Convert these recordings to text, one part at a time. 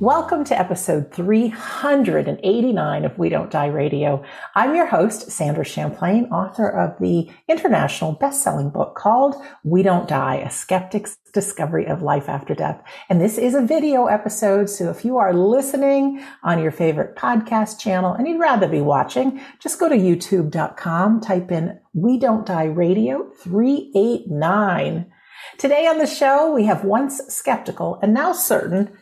Welcome to episode 389 of We Don't Die Radio. I'm your host, Sandra Champlain, author of the international best-selling book called We Don't Die, A Skeptic's Discovery of Life After Death. And this is a video episode, so if you are listening on your favorite podcast channel and you'd rather be watching, just go to youtube.com, type in We Don't Die Radio 389. Today on the show, we have once skeptical and now certain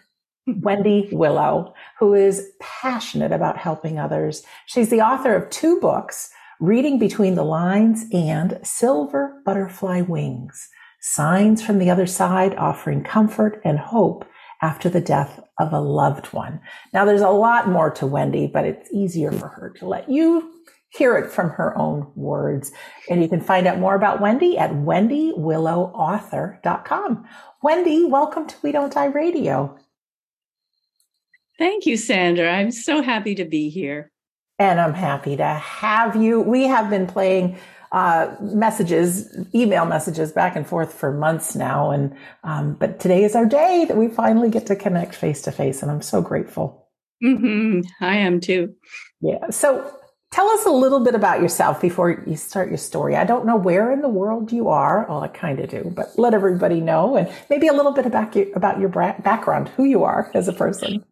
Wendy Willow, who is passionate about helping others. She's the author of two books, Reading Between the Lines and Silver Butterfly Wings, Signs from the Other Side offering comfort and hope after the death of a loved one. Now there's a lot more to Wendy, but it's easier for her to let you hear it from her own words. And you can find out more about Wendy at wendywillowauthor.com. Wendy, welcome to We Don't Die Radio. Thank you, Sandra. I'm so happy to be here. And I'm happy to have you. We have been playing uh, messages, email messages back and forth for months now. And, um, but today is our day that we finally get to connect face to face. And I'm so grateful. Mm-hmm. I am too. Yeah. So tell us a little bit about yourself before you start your story. I don't know where in the world you are. Well, I kind of do, but let everybody know and maybe a little bit about your, about your background, who you are as a person.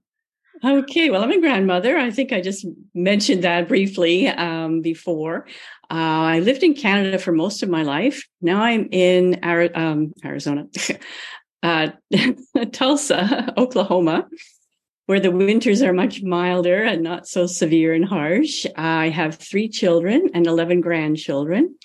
Okay, well, I'm a grandmother. I think I just mentioned that briefly um, before. Uh, I lived in Canada for most of my life. Now I'm in Ari- um, Arizona, uh, Tulsa, Oklahoma, where the winters are much milder and not so severe and harsh. I have three children and 11 grandchildren.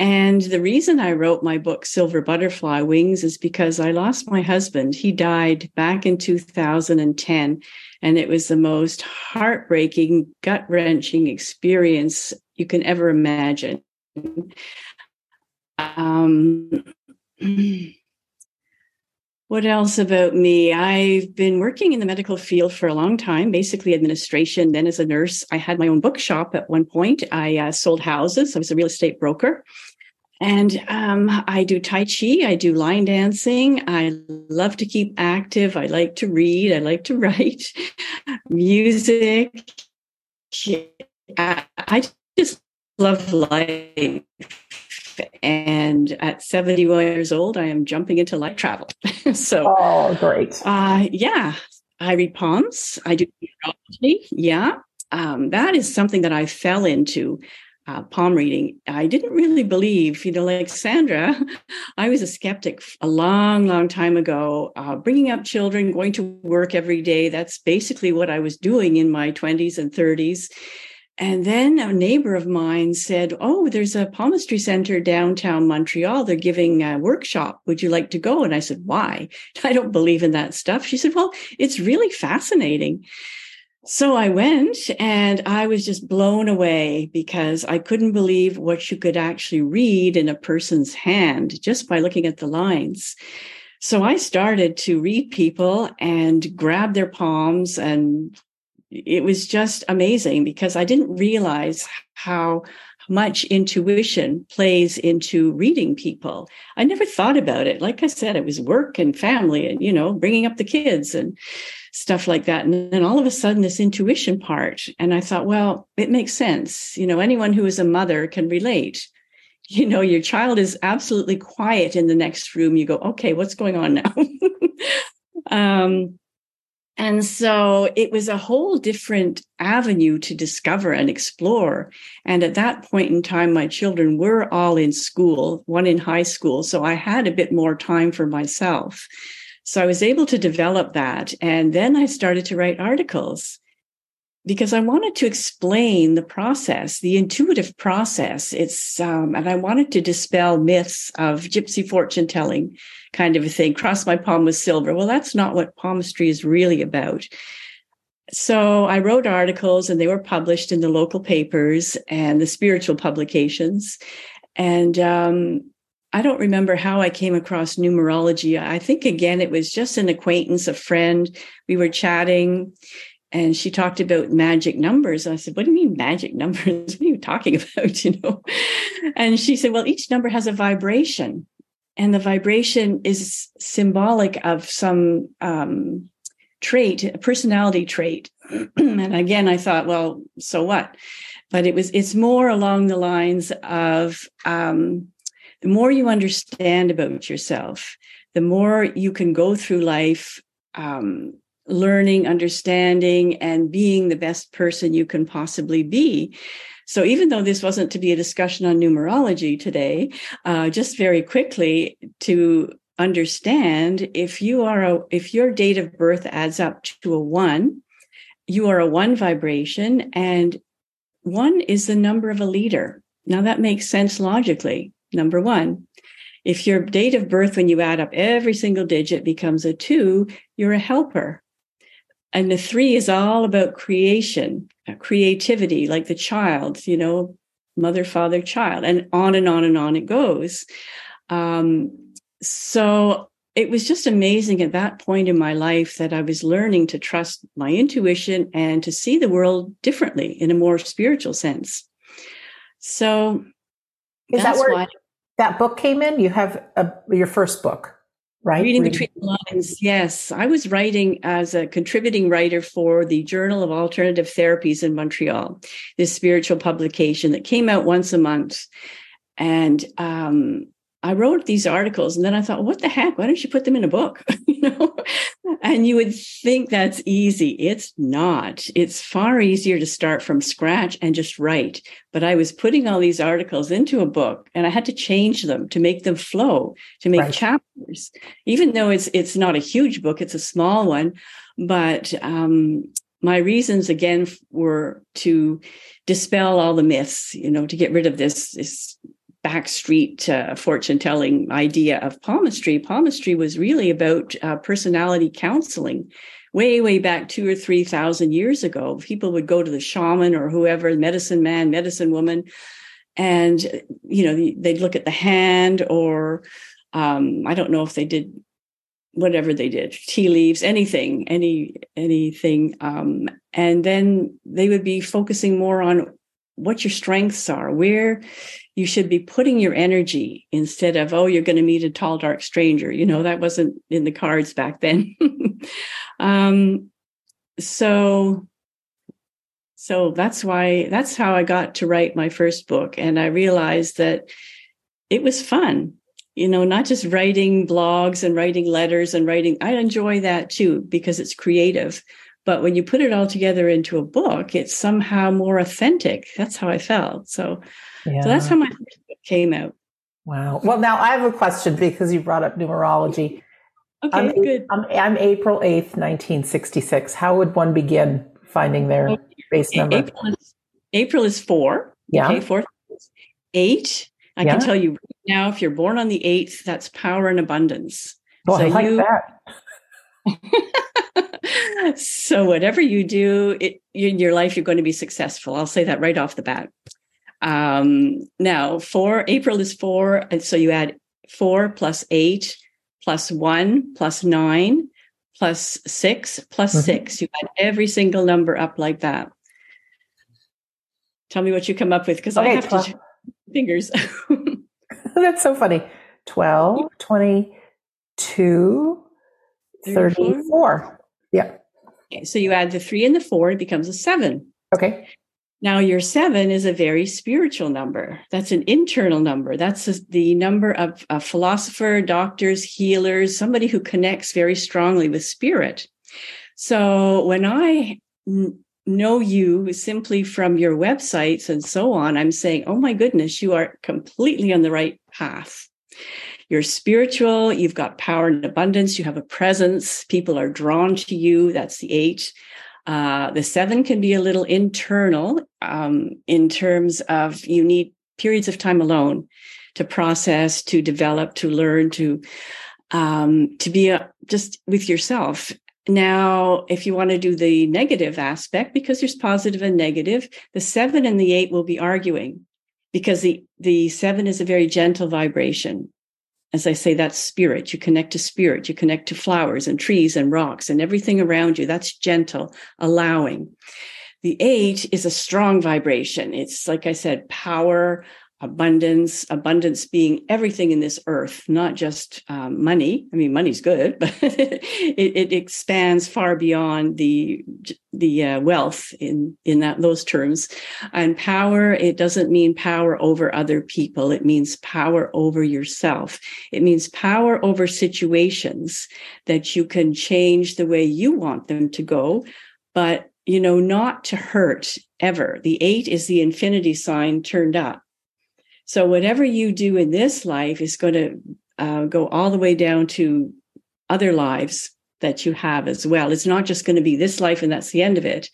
And the reason I wrote my book, Silver Butterfly Wings, is because I lost my husband. He died back in 2010 and it was the most heartbreaking, gut wrenching experience you can ever imagine. Um, what else about me? I've been working in the medical field for a long time, basically administration. Then, as a nurse, I had my own bookshop at one point. I uh, sold houses, I was a real estate broker. And um, I do Tai Chi, I do line dancing. I love to keep active. I like to read. I like to write music. I just love life. And at 71 years old, I am jumping into life travel. so, oh, great. Uh, yeah, I read palms. I do. Yeah. Um, that is something that I fell into uh, palm reading, I didn't really believe, you know, like Sandra, I was a skeptic a long, long time ago, uh, bringing up children, going to work every day. That's basically what I was doing in my 20s and 30s. And then a neighbor of mine said, Oh, there's a palmistry center downtown Montreal. They're giving a workshop. Would you like to go? And I said, Why? I don't believe in that stuff. She said, Well, it's really fascinating. So I went and I was just blown away because I couldn't believe what you could actually read in a person's hand just by looking at the lines. So I started to read people and grab their palms and it was just amazing because I didn't realize how much intuition plays into reading people. I never thought about it. Like I said, it was work and family and, you know, bringing up the kids and stuff like that. And then all of a sudden, this intuition part. And I thought, well, it makes sense. You know, anyone who is a mother can relate. You know, your child is absolutely quiet in the next room. You go, okay, what's going on now? um, and so it was a whole different avenue to discover and explore. And at that point in time, my children were all in school, one in high school. So I had a bit more time for myself. So I was able to develop that. And then I started to write articles because I wanted to explain the process, the intuitive process. It's, um, and I wanted to dispel myths of gypsy fortune telling kind of a thing. Cross my palm with silver. Well, that's not what palmistry is really about. So I wrote articles and they were published in the local papers and the spiritual publications. And um, I don't remember how I came across numerology. I think again, it was just an acquaintance, a friend. We were chatting and she talked about magic numbers. I said, What do you mean magic numbers? What are you talking about? You know? And she said, Well, each number has a vibration. And the vibration is symbolic of some um, trait, a personality trait. and again, I thought, well, so what? But it was, it's more along the lines of um, the more you understand about yourself, the more you can go through life um, learning, understanding, and being the best person you can possibly be. So even though this wasn't to be a discussion on numerology today, uh, just very quickly to understand if you are a if your date of birth adds up to a one, you are a one vibration, and one is the number of a leader. Now that makes sense logically. Number one. If your date of birth, when you add up every single digit, becomes a two, you're a helper. And the three is all about creation, uh, creativity, like the child, you know, mother, father, child, and on and on and on it goes. Um, so it was just amazing at that point in my life that I was learning to trust my intuition and to see the world differently in a more spiritual sense. So is that where why, that book came in? You have a, your first book, right? Reading, Reading Between the Lines. Yes. I was writing as a contributing writer for the Journal of Alternative Therapies in Montreal, this spiritual publication that came out once a month. And um, I wrote these articles and then I thought, what the heck? Why don't you put them in a book? you know? And you would think that's easy. It's not. It's far easier to start from scratch and just write. But I was putting all these articles into a book and I had to change them to make them flow, to make right. chapters. Even though it's it's not a huge book, it's a small one. But um, my reasons again were to dispel all the myths, you know, to get rid of this, this backstreet uh, fortune telling idea of palmistry. Palmistry was really about uh, personality counseling. Way, way back two or 3,000 years ago, people would go to the shaman or whoever, medicine man, medicine woman, and, you know, they'd look at the hand or, um, I don't know if they did whatever they did tea leaves anything any anything um, and then they would be focusing more on what your strengths are, where you should be putting your energy instead of, oh, you're going to meet a tall, dark stranger. You know, that wasn't in the cards back then. um, so, so that's why, that's how I got to write my first book. And I realized that it was fun you know, not just writing blogs and writing letters and writing. I enjoy that too because it's creative. But when you put it all together into a book, it's somehow more authentic. That's how I felt. So, yeah. so that's how my book came out. Wow. Well, now I have a question because you brought up numerology. Okay, I'm, good. I'm, I'm April 8th, 1966. How would one begin finding their oh, base number? April is, April is four. Yeah. Okay, four. Eight. I yeah. can tell you right now, if you're born on the 8th, that's power and abundance. Well, so I like you, that. so whatever you do it, in your life, you're going to be successful. I'll say that right off the bat. Um, now, four, April is four. And so you add four plus eight plus one plus nine plus six plus mm-hmm. six. You add every single number up like that. Tell me what you come up with because okay, I have 12. to fingers. That's so funny. 12, 22, 34. 34 so you add the three and the four, it becomes a seven. Okay. Now, your seven is a very spiritual number. That's an internal number. That's the number of a philosopher, doctors, healers, somebody who connects very strongly with spirit. So when I know you simply from your websites and so on, I'm saying, oh my goodness, you are completely on the right path. You're spiritual, you've got power and abundance, you have a presence, people are drawn to you. That's the eight. Uh, the seven can be a little internal um, in terms of you need periods of time alone to process, to develop, to learn, to um, to be a, just with yourself. Now, if you want to do the negative aspect, because there's positive and negative, the seven and the eight will be arguing because the the seven is a very gentle vibration as I say, that's spirit. You connect to spirit. You connect to flowers and trees and rocks and everything around you. That's gentle, allowing. The eight is a strong vibration. It's like I said, power, abundance, abundance being everything in this earth, not just um, money. I mean, money's good, but it, it, expands far beyond the the uh, wealth in in that those terms. And power, it doesn't mean power over other people. It means power over yourself. It means power over situations that you can change the way you want them to go, but you know, not to hurt ever. The eight is the infinity sign turned up so whatever you do in this life is going to uh, go all the way down to other lives that you have as well. It's not just going to be this life and that's the end of it.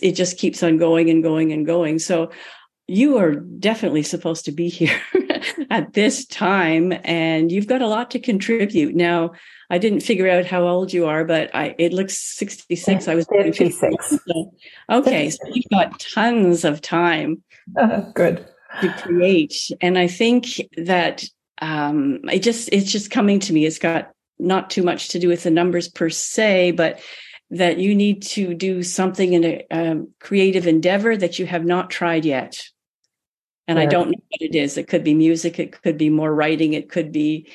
It just keeps on going and going and going. So you are definitely supposed to be here at this time and you've got a lot to contribute. Now, I didn't figure out how old you are, but I it looks 66. I was 56. So, okay, so you've got tons of time. Uh, good to create. And I think that um, it just it's just coming to me. It's got not too much to do with the numbers per se, but that you need to do something in a, a creative endeavor that you have not tried yet. And yeah. I don't know what it is. It could be music, it could be more writing, it could be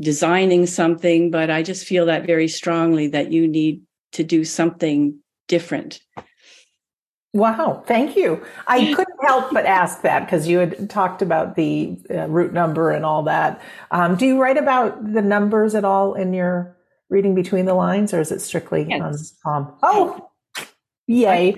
designing something, but I just feel that very strongly that you need to do something different Wow, thank you. I couldn't help but ask that because you had talked about the uh, root number and all that. Um, do you write about the numbers at all in your reading between the lines, or is it strictly yes. on palm? Oh, yay!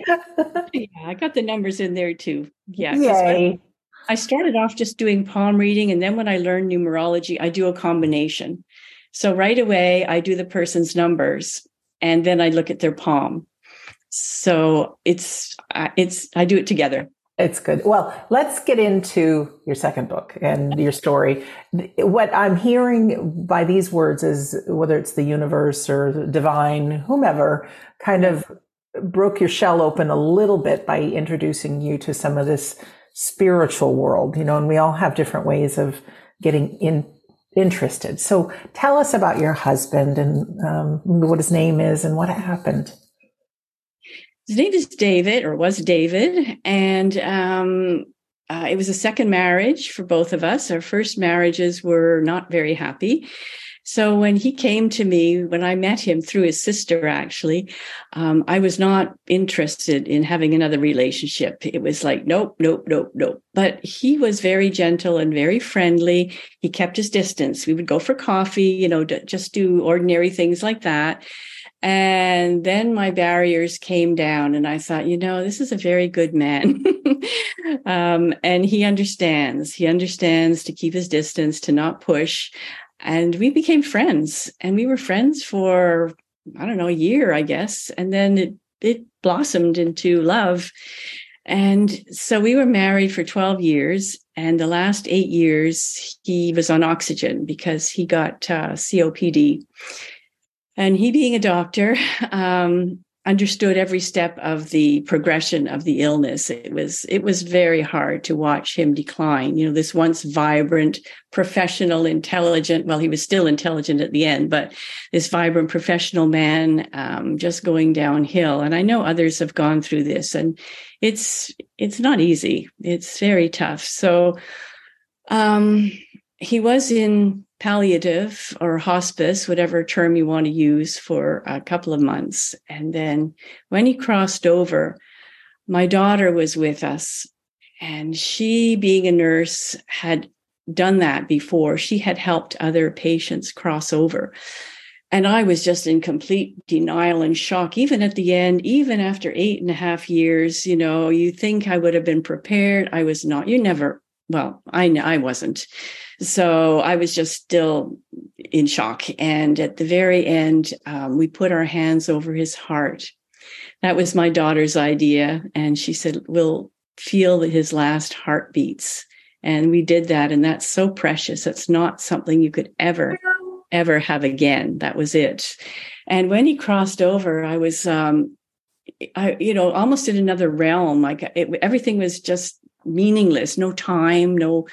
yeah, I got the numbers in there too. Yeah, yay. I, I started off just doing palm reading, and then when I learned numerology, I do a combination. So right away, I do the person's numbers, and then I look at their palm so it's it's I do it together. It's good. Well, let's get into your second book and your story. What I'm hearing by these words is whether it's the universe or divine, whomever, kind of broke your shell open a little bit by introducing you to some of this spiritual world, you know, and we all have different ways of getting in interested. So tell us about your husband and um, what his name is and what happened. His name is David, or was David, and um, uh, it was a second marriage for both of us. Our first marriages were not very happy. So when he came to me, when I met him through his sister, actually, um, I was not interested in having another relationship. It was like, nope, nope, nope, nope. But he was very gentle and very friendly. He kept his distance. We would go for coffee, you know, just do ordinary things like that. And then my barriers came down, and I thought, you know, this is a very good man. um, and he understands. He understands to keep his distance, to not push. And we became friends, and we were friends for, I don't know, a year, I guess. And then it, it blossomed into love. And so we were married for 12 years. And the last eight years, he was on oxygen because he got uh, COPD and he, being a doctor, um, understood every step of the progression of the illness. It was it was very hard to watch him decline. You know, this once vibrant, professional, intelligent. Well, he was still intelligent at the end, but this vibrant professional man um, just going downhill. And I know others have gone through this, and it's it's not easy. It's very tough. So. Um, he was in palliative or hospice, whatever term you want to use, for a couple of months. And then when he crossed over, my daughter was with us. And she, being a nurse, had done that before. She had helped other patients cross over. And I was just in complete denial and shock, even at the end, even after eight and a half years. You know, you think I would have been prepared. I was not. You never, well, I, I wasn't. So I was just still in shock. And at the very end, um, we put our hands over his heart. That was my daughter's idea. And she said, We'll feel his last heartbeats. And we did that. And that's so precious. It's not something you could ever, ever have again. That was it. And when he crossed over, I was, um, I, you know, almost in another realm. Like it, everything was just meaningless. No time, no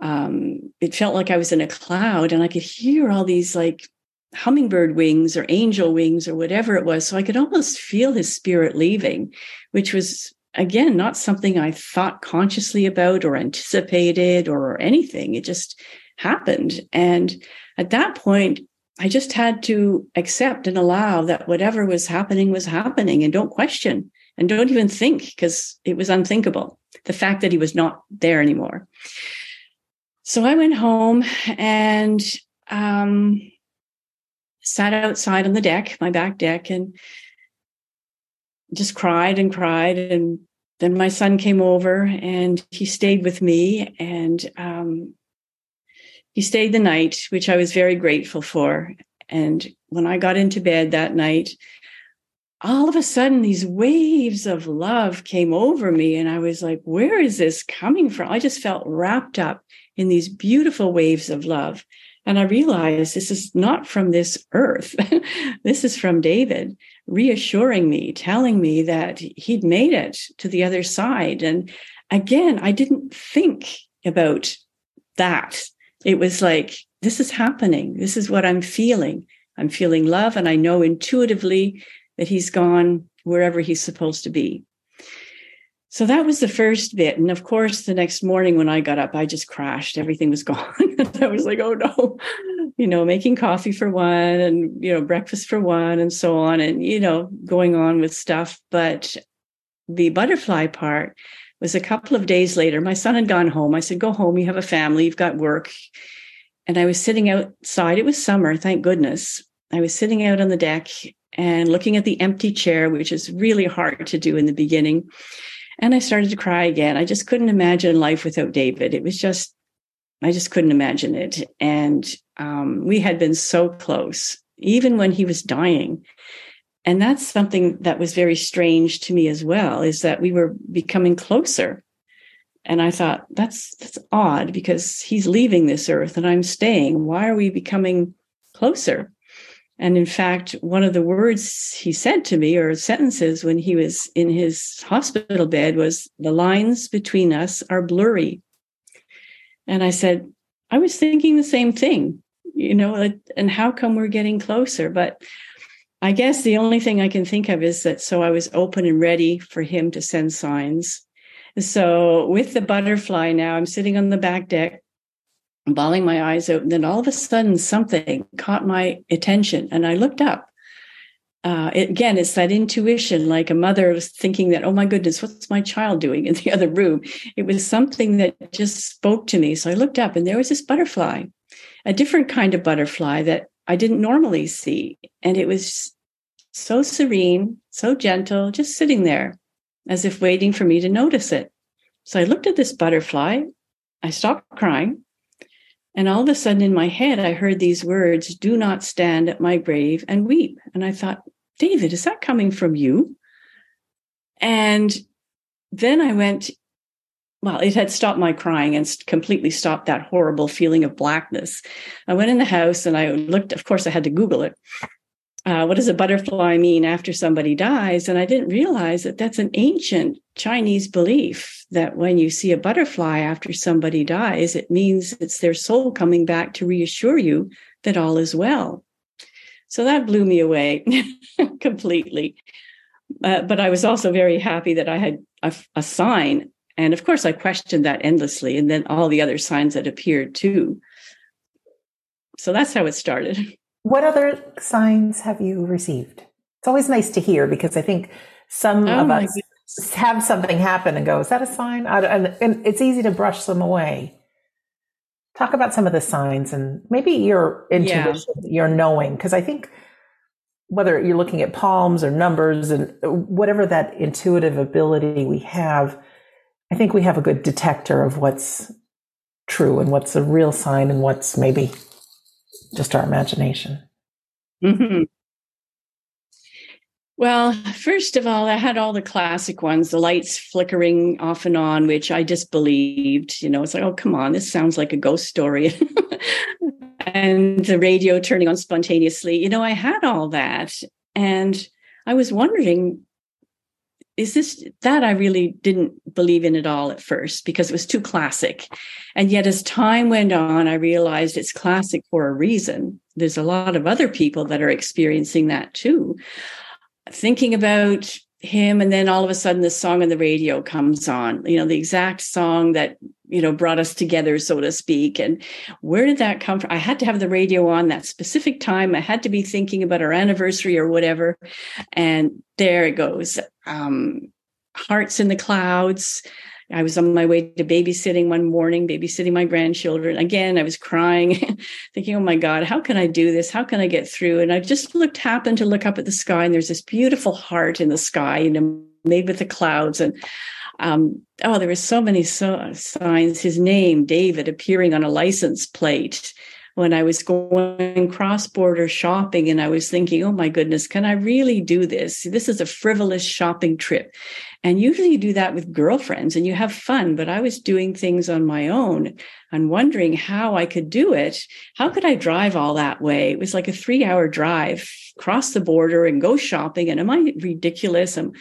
um, it felt like I was in a cloud and I could hear all these like hummingbird wings or angel wings or whatever it was. So I could almost feel his spirit leaving, which was again, not something I thought consciously about or anticipated or anything. It just happened. And at that point, I just had to accept and allow that whatever was happening was happening and don't question and don't even think because it was unthinkable. The fact that he was not there anymore. So I went home and um, sat outside on the deck, my back deck, and just cried and cried. And then my son came over and he stayed with me and um, he stayed the night, which I was very grateful for. And when I got into bed that night, all of a sudden these waves of love came over me and i was like where is this coming from i just felt wrapped up in these beautiful waves of love. And i realized this is not from this earth. This is from david reassuring me telling me that he'd made it to the other side. And again i didn't think about that. It was like this is happening. This is what i'm feeling. I'm feeling love and i know intuitively that he's gone wherever he's supposed to be. So that was the first bit. And of course, the next morning when I got up, I just crashed. Everything was gone. I was like, oh no, you know, making coffee for one and, you know, breakfast for one and so on and, you know, going on with stuff. But the butterfly part was a couple of days later. My son had gone home. I said, go home. You have a family. You've got work. And I was sitting outside. It was summer, thank goodness. I was sitting out on the deck and looking at the empty chair, which is really hard to do in the beginning. And I started to cry again. I just couldn't imagine life without David. It was just, I just couldn't imagine it. And um, we had been so close, even when he was dying. And that's something that was very strange to me as well, is that we were becoming closer. And I thought, that's that's odd because he's leaving this earth and I'm staying. Why are we becoming closer? And in fact, one of the words he said to me or sentences when he was in his hospital bed was, The lines between us are blurry. And I said, I was thinking the same thing, you know, and how come we're getting closer? But I guess the only thing I can think of is that so I was open and ready for him to send signs. So with the butterfly now, I'm sitting on the back deck bawling my eyes out. And then all of a sudden, something caught my attention, and I looked up. Uh, it, again, it's that intuition, like a mother was thinking that, oh my goodness, what's my child doing in the other room? It was something that just spoke to me. So I looked up, and there was this butterfly, a different kind of butterfly that I didn't normally see. And it was so serene, so gentle, just sitting there as if waiting for me to notice it. So I looked at this butterfly. I stopped crying. And all of a sudden in my head, I heard these words, do not stand at my grave and weep. And I thought, David, is that coming from you? And then I went, well, it had stopped my crying and completely stopped that horrible feeling of blackness. I went in the house and I looked, of course, I had to Google it uh, what does a butterfly mean after somebody dies? And I didn't realize that that's an ancient Chinese belief that when you see a butterfly after somebody dies, it means it's their soul coming back to reassure you that all is well. So that blew me away completely. Uh, but I was also very happy that I had a, a sign. And of course, I questioned that endlessly, and then all the other signs that appeared too. So that's how it started. What other signs have you received? It's always nice to hear because I think some oh of us goodness. have something happen and go, is that a sign? And, and it's easy to brush them away. Talk about some of the signs and maybe your intuition, yeah. your knowing, because I think whether you're looking at palms or numbers and whatever that intuitive ability we have, I think we have a good detector of what's true and what's a real sign and what's maybe just our imagination? Mm-hmm. Well, first of all, I had all the classic ones, the lights flickering off and on, which I just believed. You know, it's like, oh, come on, this sounds like a ghost story. and the radio turning on spontaneously. You know, I had all that. And I was wondering is this that I really didn't believe in at all at first because it was too classic. And yet, as time went on, I realized it's classic for a reason. There's a lot of other people that are experiencing that too. Thinking about him and then all of a sudden the song on the radio comes on you know the exact song that you know brought us together so to speak and where did that come from i had to have the radio on that specific time i had to be thinking about our anniversary or whatever and there it goes um hearts in the clouds I was on my way to babysitting one morning, babysitting my grandchildren. Again, I was crying, thinking, oh my God, how can I do this? How can I get through? And I just looked, happened to look up at the sky, and there's this beautiful heart in the sky, you know, made with the clouds. And um, oh, there were so many so- signs. His name, David, appearing on a license plate when I was going cross border shopping and I was thinking, oh my goodness, can I really do this? This is a frivolous shopping trip. And usually you do that with girlfriends and you have fun, but I was doing things on my own and wondering how I could do it. How could I drive all that way? It was like a three hour drive, cross the border and go shopping. And am I ridiculous? I'm,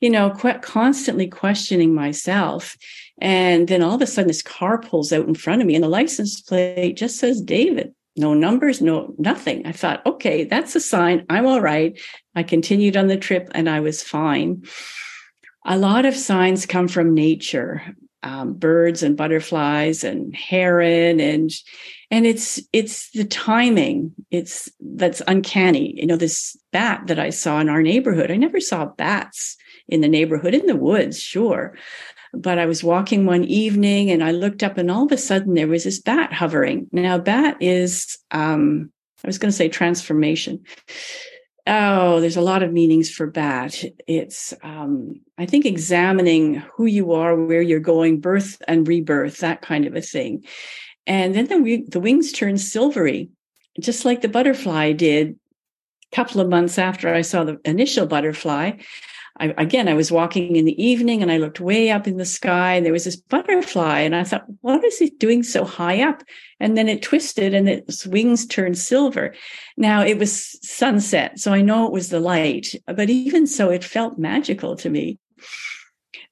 you know, qu- constantly questioning myself. And then all of a sudden, this car pulls out in front of me, and the license plate just says David. No numbers, no nothing. I thought, okay, that's a sign. I'm all right. I continued on the trip and I was fine. A lot of signs come from nature, um, birds and butterflies and heron and and it's it's the timing it's that's uncanny you know this bat that i saw in our neighborhood i never saw bats in the neighborhood in the woods sure but I was walking one evening and I looked up and all of a sudden there was this bat hovering. Now, bat is, um, I was going to say transformation. Oh, there's a lot of meanings for bat. It's, um, I think, examining who you are, where you're going, birth and rebirth, that kind of a thing. And then the, the wings turned silvery, just like the butterfly did a couple of months after I saw the initial butterfly. I, again, I was walking in the evening and I looked way up in the sky and there was this butterfly and I thought, what is it doing so high up? And then it twisted and its wings turned silver. Now it was sunset, so I know it was the light, but even so, it felt magical to me.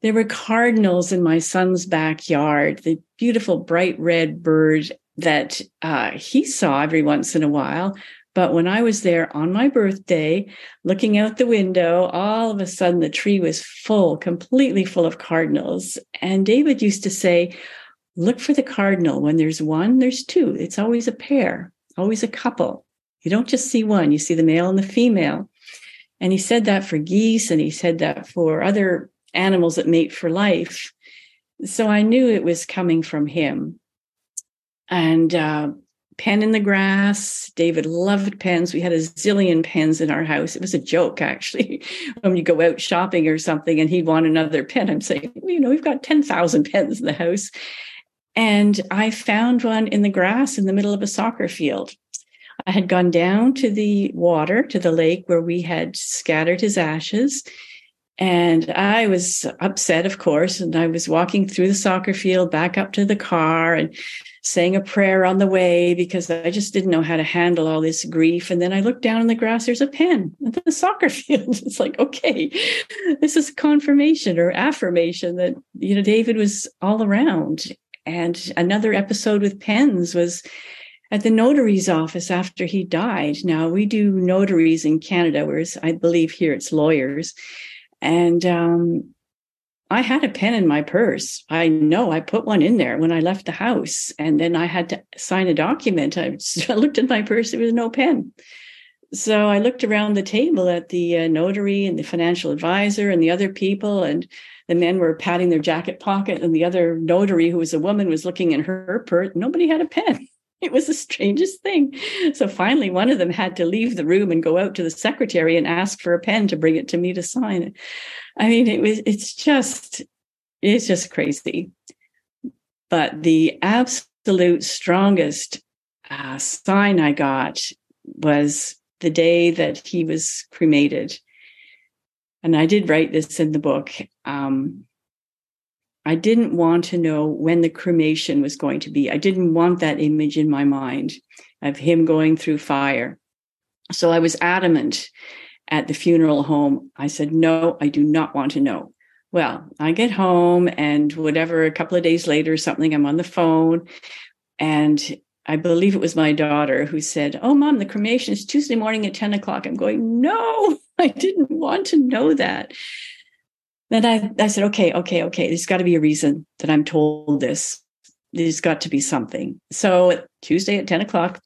There were cardinals in my son's backyard, the beautiful bright red bird that uh, he saw every once in a while. But when I was there on my birthday, looking out the window, all of a sudden the tree was full, completely full of cardinals. And David used to say, Look for the cardinal. When there's one, there's two. It's always a pair, always a couple. You don't just see one, you see the male and the female. And he said that for geese and he said that for other animals that mate for life. So I knew it was coming from him. And uh, pen in the grass. David loved pens. We had a zillion pens in our house. It was a joke, actually, when you go out shopping or something and he'd want another pen. I'm saying, you know, we've got 10,000 pens in the house. And I found one in the grass in the middle of a soccer field. I had gone down to the water, to the lake where we had scattered his ashes. And I was upset, of course. And I was walking through the soccer field back up to the car and saying a prayer on the way because I just didn't know how to handle all this grief. And then I looked down in the grass, there's a pen at the soccer field. It's like, okay, this is confirmation or affirmation that, you know, David was all around. And another episode with pens was at the notary's office after he died. Now we do notaries in Canada, whereas I believe here it's lawyers. And um, I had a pen in my purse. I know I put one in there when I left the house. And then I had to sign a document. I looked at my purse, there was no pen. So I looked around the table at the uh, notary and the financial advisor and the other people, and the men were patting their jacket pocket, and the other notary, who was a woman, was looking in her purse. Nobody had a pen. It was the strangest thing. So finally, one of them had to leave the room and go out to the secretary and ask for a pen to bring it to me to sign. I mean, it was, it's just, it's just crazy. But the absolute strongest uh, sign I got was the day that he was cremated. And I did write this in the book. Um, I didn't want to know when the cremation was going to be. I didn't want that image in my mind of him going through fire. So I was adamant at the funeral home. I said, no, I do not want to know. Well, I get home and whatever, a couple of days later, something, I'm on the phone. And I believe it was my daughter who said, Oh, mom, the cremation is Tuesday morning at 10 o'clock. I'm going, No, I didn't want to know that. Then I, I said, okay, okay, okay, there's got to be a reason that I'm told this. There's got to be something. So Tuesday at 10 o'clock,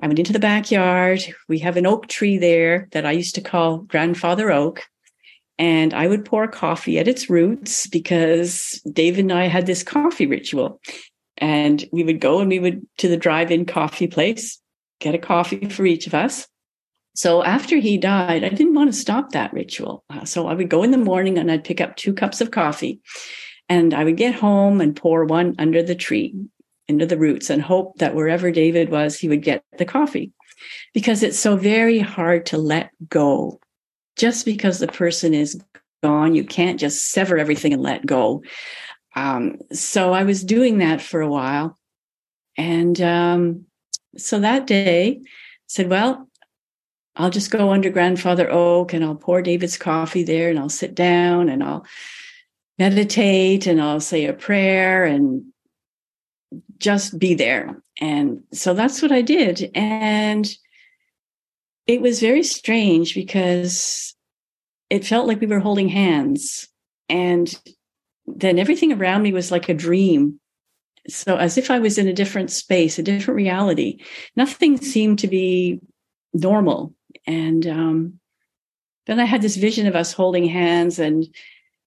I went into the backyard. We have an oak tree there that I used to call Grandfather Oak. And I would pour coffee at its roots because David and I had this coffee ritual. And we would go and we would to the drive in coffee place, get a coffee for each of us. So after he died, I didn't want to stop that ritual. Uh, so I would go in the morning and I'd pick up two cups of coffee and I would get home and pour one under the tree into the roots and hope that wherever David was, he would get the coffee because it's so very hard to let go. Just because the person is gone, you can't just sever everything and let go. Um, so I was doing that for a while. And um, so that day said, well, I'll just go under grandfather oak and I'll pour David's coffee there and I'll sit down and I'll meditate and I'll say a prayer and just be there. And so that's what I did. And it was very strange because it felt like we were holding hands. And then everything around me was like a dream. So, as if I was in a different space, a different reality. Nothing seemed to be normal. And um, then I had this vision of us holding hands and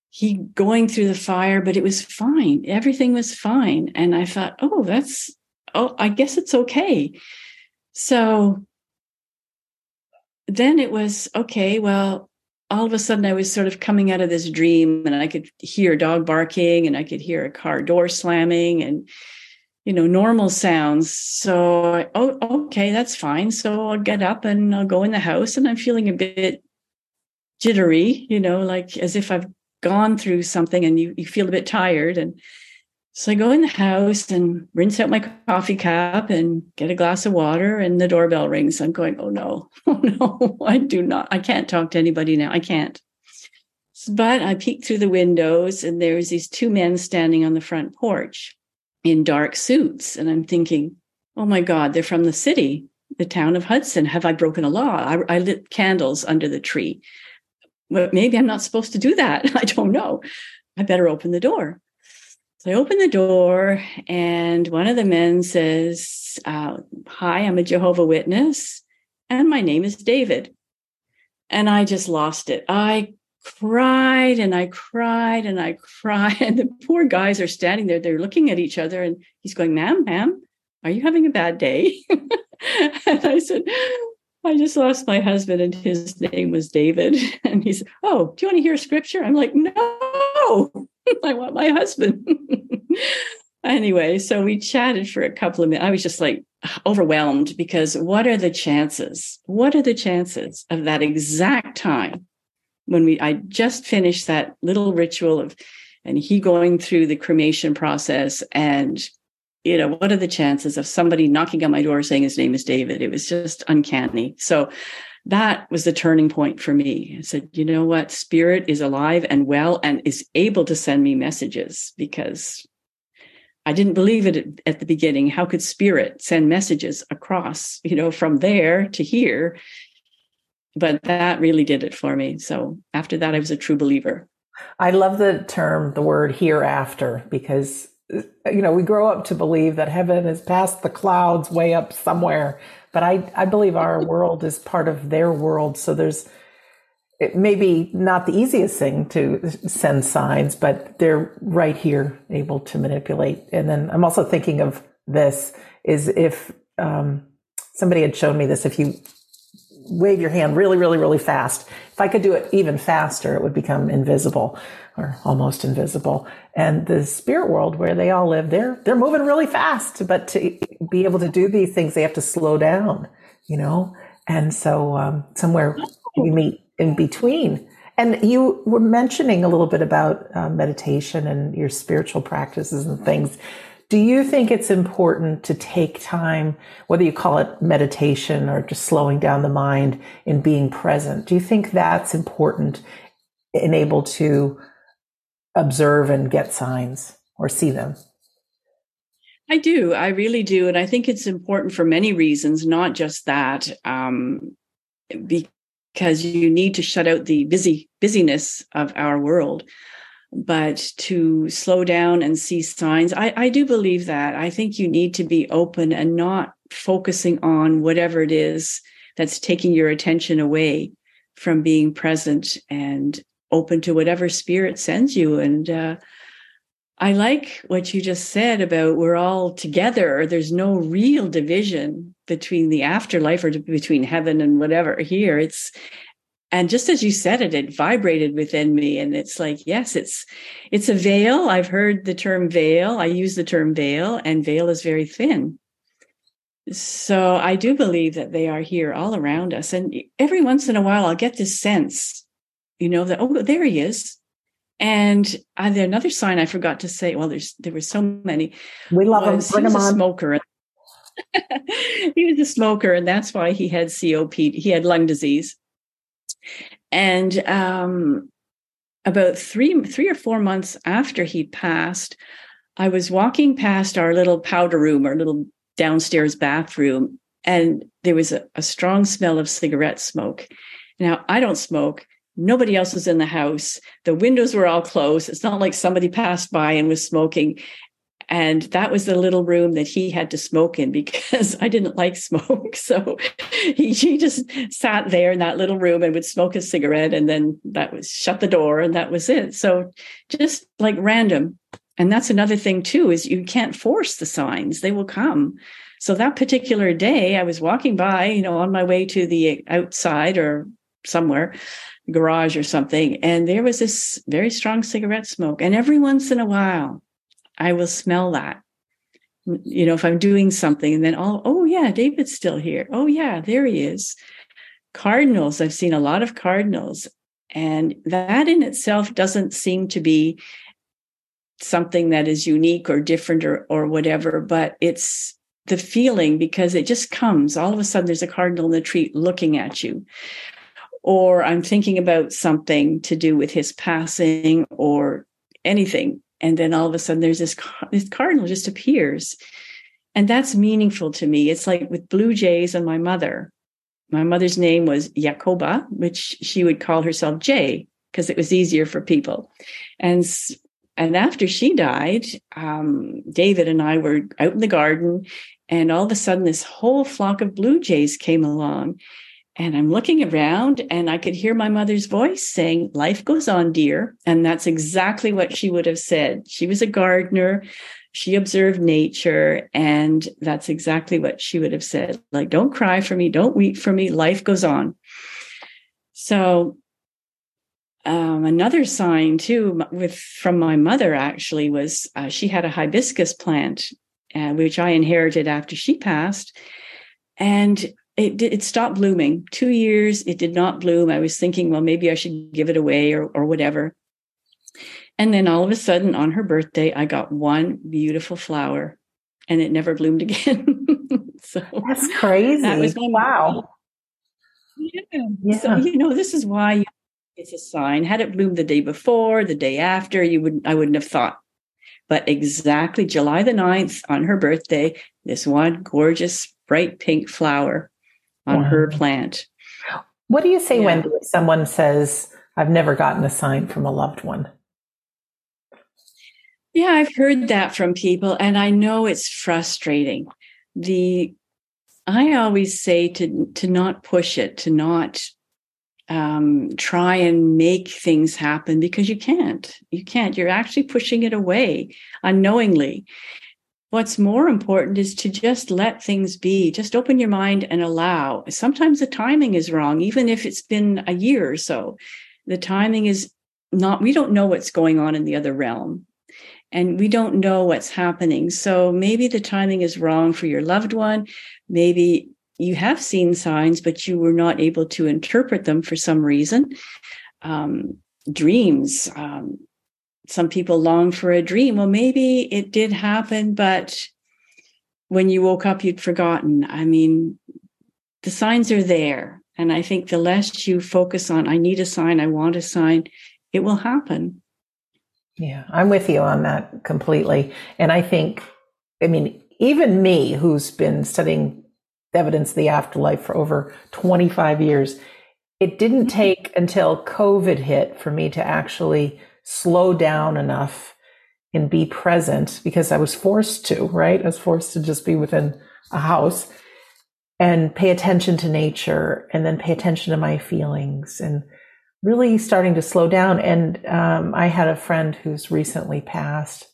he going through the fire, but it was fine. Everything was fine. And I thought, oh, that's, oh, I guess it's okay. So then it was, okay, well, all of a sudden I was sort of coming out of this dream and I could hear a dog barking and I could hear a car door slamming and, you know, normal sounds. So, oh, okay, that's fine. So I'll get up and I'll go in the house and I'm feeling a bit jittery, you know, like as if I've gone through something and you, you feel a bit tired. And so I go in the house and rinse out my coffee cup and get a glass of water, and the doorbell rings. I'm going, oh no, oh no, I do not, I can't talk to anybody now. I can't. But I peek through the windows, and there's these two men standing on the front porch in dark suits. And I'm thinking, oh my God, they're from the city, the town of Hudson. Have I broken a law? I, I lit candles under the tree But maybe I'm not supposed to do that. I don't know. I better open the door. So I open the door, and one of the men says, uh, Hi, I'm a Jehovah Witness, and my name is David. And I just lost it. I cried and I cried and I cried. And the poor guys are standing there, they're looking at each other, and he's going, Ma'am, ma'am, are you having a bad day? and I said, I just lost my husband and his name was David. And he said, Oh, do you want to hear scripture? I'm like, No, I want my husband. anyway, so we chatted for a couple of minutes. I was just like overwhelmed because what are the chances? What are the chances of that exact time when we I just finished that little ritual of and he going through the cremation process and you know, what are the chances of somebody knocking on my door saying his name is David? It was just uncanny. So that was the turning point for me. I said, you know what? Spirit is alive and well and is able to send me messages because I didn't believe it at the beginning. How could spirit send messages across, you know, from there to here? But that really did it for me. So after that, I was a true believer. I love the term, the word hereafter, because you know, we grow up to believe that heaven is past the clouds way up somewhere. But I, I believe our world is part of their world. So there's, it may be not the easiest thing to send signs, but they're right here able to manipulate. And then I'm also thinking of this is if um, somebody had shown me this, if you wave your hand really, really, really fast, if I could do it even faster, it would become invisible or almost invisible. And the spirit world where they all live, they're, they're moving really fast, but to be able to do these things, they have to slow down, you know? And so, um, somewhere we meet in between. And you were mentioning a little bit about uh, meditation and your spiritual practices and things. Do you think it's important to take time, whether you call it meditation or just slowing down the mind and being present? Do you think that's important and able to observe and get signs or see them? I do. I really do. And I think it's important for many reasons, not just that. Um, because you need to shut out the busy busyness of our world but to slow down and see signs I, I do believe that. I think you need to be open and not focusing on whatever it is that's taking your attention away from being present and open to whatever spirit sends you. And uh, i like what you just said about we're all together. There's no real division between the afterlife or between heaven and whatever here. It's and just as you said it it vibrated within me. And it's like yes it's it's a veil. I've heard the term veil. I use the term veil and veil is very thin. So i do believe that they are here all around us. And every once in a while i'll get this sense you know that oh there he is. And uh, another sign i forgot to say well there's there were so many. We love him. Bring he was a smoker. He was a smoker and that's why he had copd he had lung disease and um, about three three or four months after he passed, I was walking past our little powder room, our little downstairs bathroom, and there was a, a strong smell of cigarette smoke. Now I don't smoke. Nobody else was in the house. The windows were all closed. It's not like somebody passed by and was smoking. And that was the little room that he had to smoke in because I didn't like smoke. So he, he just sat there in that little room and would smoke a cigarette and then that was shut the door and that was it. So just like random. And that's another thing too, is you can't force the signs. They will come. So that particular day I was walking by, you know, on my way to the outside or somewhere, garage or something, and there was this very strong cigarette smoke. And every once in a while, I will smell that. You know, if I'm doing something and then, oh, oh yeah, David's still here. Oh yeah, there he is. Cardinals, I've seen a lot of cardinals. And that in itself doesn't seem to be something that is unique or different or, or whatever, but it's the feeling because it just comes. All of a sudden, there's a cardinal in the tree looking at you. Or I'm thinking about something to do with his passing or anything and then all of a sudden there's this this cardinal just appears. And that's meaningful to me. It's like with blue jays and my mother. My mother's name was jacoba which she would call herself jay because it was easier for people. And and after she died um, david and i were out in the garden and all of a sudden this whole flock of blue jays came along and I'm looking around and I could hear my mother's voice saying, Life goes on, dear. And that's exactly what she would have said. She was a gardener. She observed nature. And that's exactly what she would have said. Like, don't cry for me. Don't weep for me. Life goes on. So, um, another sign too, with from my mother actually was uh, she had a hibiscus plant, uh, which I inherited after she passed. And it, it stopped blooming. Two years, it did not bloom. I was thinking, well, maybe I should give it away or, or whatever. And then all of a sudden, on her birthday, I got one beautiful flower and it never bloomed again. so that's crazy. That was wow. Yeah. yeah. So, you know, this is why it's a sign. Had it bloomed the day before, the day after, you wouldn't, I wouldn't have thought. But exactly July the 9th on her birthday, this one gorgeous bright pink flower on wow. her plant. What do you say, yeah. If someone says, I've never gotten a sign from a loved one? Yeah, I've heard that from people, and I know it's frustrating. The I always say to to not push it, to not um, try and make things happen because you can't. You can't. You're actually pushing it away unknowingly. What's more important is to just let things be. Just open your mind and allow. Sometimes the timing is wrong, even if it's been a year or so. The timing is not, we don't know what's going on in the other realm and we don't know what's happening. So maybe the timing is wrong for your loved one. Maybe you have seen signs, but you were not able to interpret them for some reason. Um, dreams, um, some people long for a dream. Well, maybe it did happen, but when you woke up, you'd forgotten. I mean, the signs are there. And I think the less you focus on, I need a sign, I want a sign, it will happen. Yeah, I'm with you on that completely. And I think, I mean, even me, who's been studying evidence of the afterlife for over 25 years, it didn't mm-hmm. take until COVID hit for me to actually slow down enough and be present because I was forced to, right? I was forced to just be within a house and pay attention to nature and then pay attention to my feelings and really starting to slow down. And um, I had a friend who's recently passed.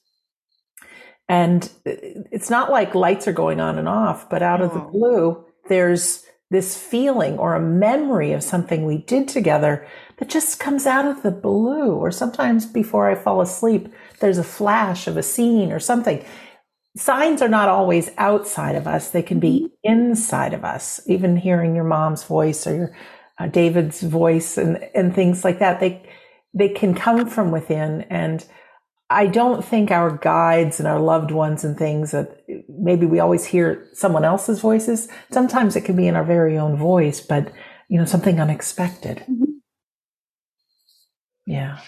And it's not like lights are going on and off, but out of the blue, there's this feeling or a memory of something we did together that just comes out of the blue. Or sometimes before I fall asleep, there's a flash of a scene or something. Signs are not always outside of us. They can be inside of us. Even hearing your mom's voice or your uh, David's voice and, and things like that. They, they can come from within. And I don't think our guides and our loved ones and things that maybe we always hear someone else's voices. Sometimes it can be in our very own voice, but you know, something unexpected. Mm-hmm. Yeah.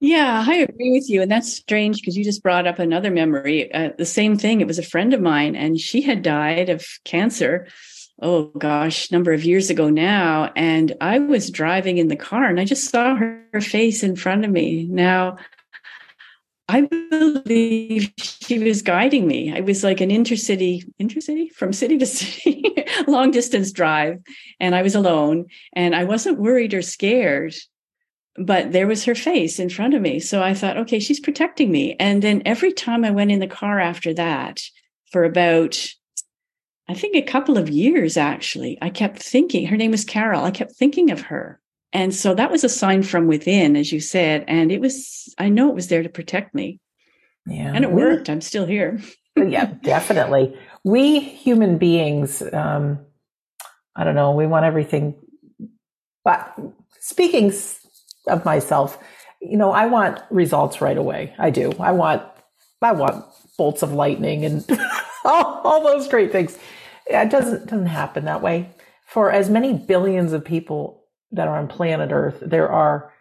Yeah, I agree with you. And that's strange because you just brought up another memory. Uh, the same thing. It was a friend of mine, and she had died of cancer oh gosh, number of years ago now. And I was driving in the car and I just saw her, her face in front of me. Now, I believe she was guiding me. I was like an intercity, intercity from city to city, long distance drive. And I was alone and I wasn't worried or scared, but there was her face in front of me. So I thought, okay, she's protecting me. And then every time I went in the car after that for about I think a couple of years actually, I kept thinking, her name was Carol. I kept thinking of her. And so that was a sign from within, as you said. And it was, I know it was there to protect me. Yeah. And it worked. I'm still here. yeah, definitely. We human beings, um, I don't know, we want everything. But speaking of myself, you know, I want results right away. I do. I want, I want bolts of lightning and all, all those great things it doesn't doesn't happen that way. For as many billions of people that are on planet Earth, there are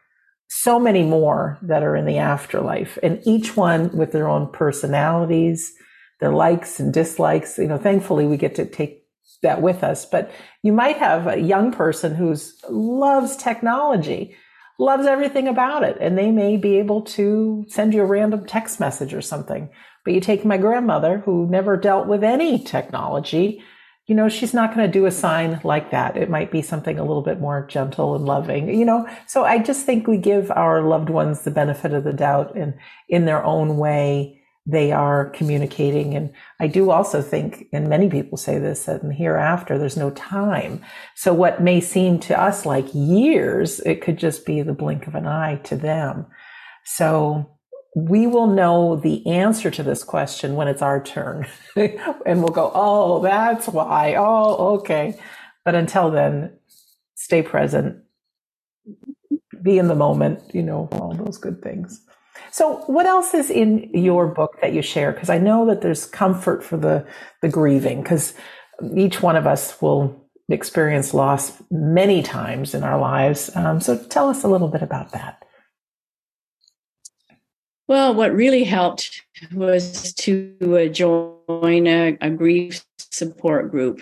so many more that are in the afterlife, and each one with their own personalities, their likes and dislikes. You know, thankfully we get to take that with us. But you might have a young person who's loves technology, loves everything about it, and they may be able to send you a random text message or something. But you take my grandmother who never dealt with any technology you know, she's not going to do a sign like that. It might be something a little bit more gentle and loving, you know. So I just think we give our loved ones the benefit of the doubt and in their own way, they are communicating. And I do also think, and many people say this, that in hereafter, there's no time. So what may seem to us like years, it could just be the blink of an eye to them. So we will know the answer to this question when it's our turn. and we'll go, oh, that's why. Oh, okay. But until then, stay present, be in the moment, you know, all those good things. So, what else is in your book that you share? Because I know that there's comfort for the, the grieving, because each one of us will experience loss many times in our lives. Um, so, tell us a little bit about that. Well, what really helped was to uh, join a, a grief support group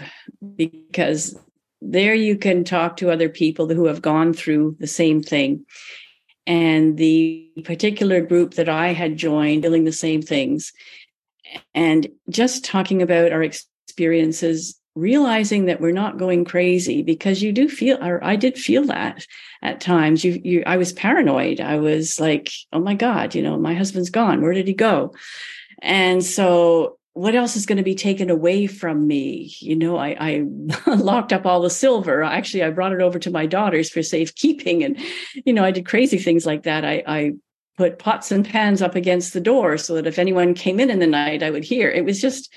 because there you can talk to other people who have gone through the same thing. And the particular group that I had joined, doing the same things, and just talking about our experiences realizing that we're not going crazy because you do feel or I did feel that at times. You you I was paranoid. I was like oh my god you know my husband's gone. Where did he go? And so what else is going to be taken away from me? You know I, I locked up all the silver. Actually I brought it over to my daughters for safekeeping and you know I did crazy things like that. I I put pots and pans up against the door so that if anyone came in in the night I would hear. It was just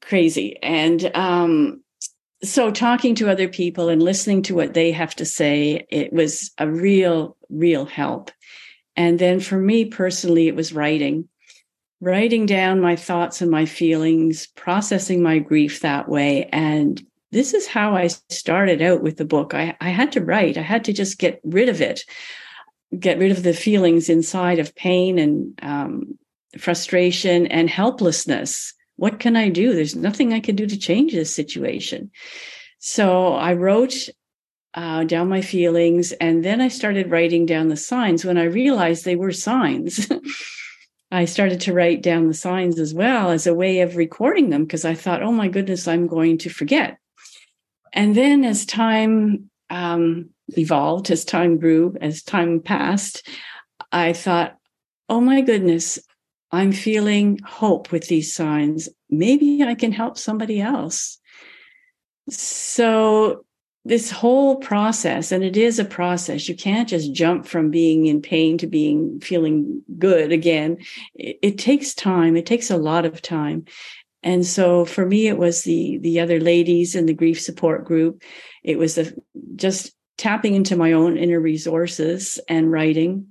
crazy. And um, so talking to other people and listening to what they have to say, it was a real, real help. And then for me personally, it was writing, writing down my thoughts and my feelings, processing my grief that way. And this is how I started out with the book. I, I had to write, I had to just get rid of it, get rid of the feelings inside of pain and um, frustration and helplessness what can I do? There's nothing I can do to change this situation. So I wrote uh, down my feelings. And then I started writing down the signs when I realized they were signs. I started to write down the signs as well as a way of recording them because I thought, oh my goodness, I'm going to forget. And then as time um, evolved, as time grew, as time passed, I thought, oh my goodness, I'm feeling hope with these signs. Maybe I can help somebody else. So this whole process and it is a process you can't just jump from being in pain to being feeling good again. It, it, takes time. It takes a lot of time. And so for me it was the the other ladies in the grief support group. It was the just tapping into my own inner resources and writing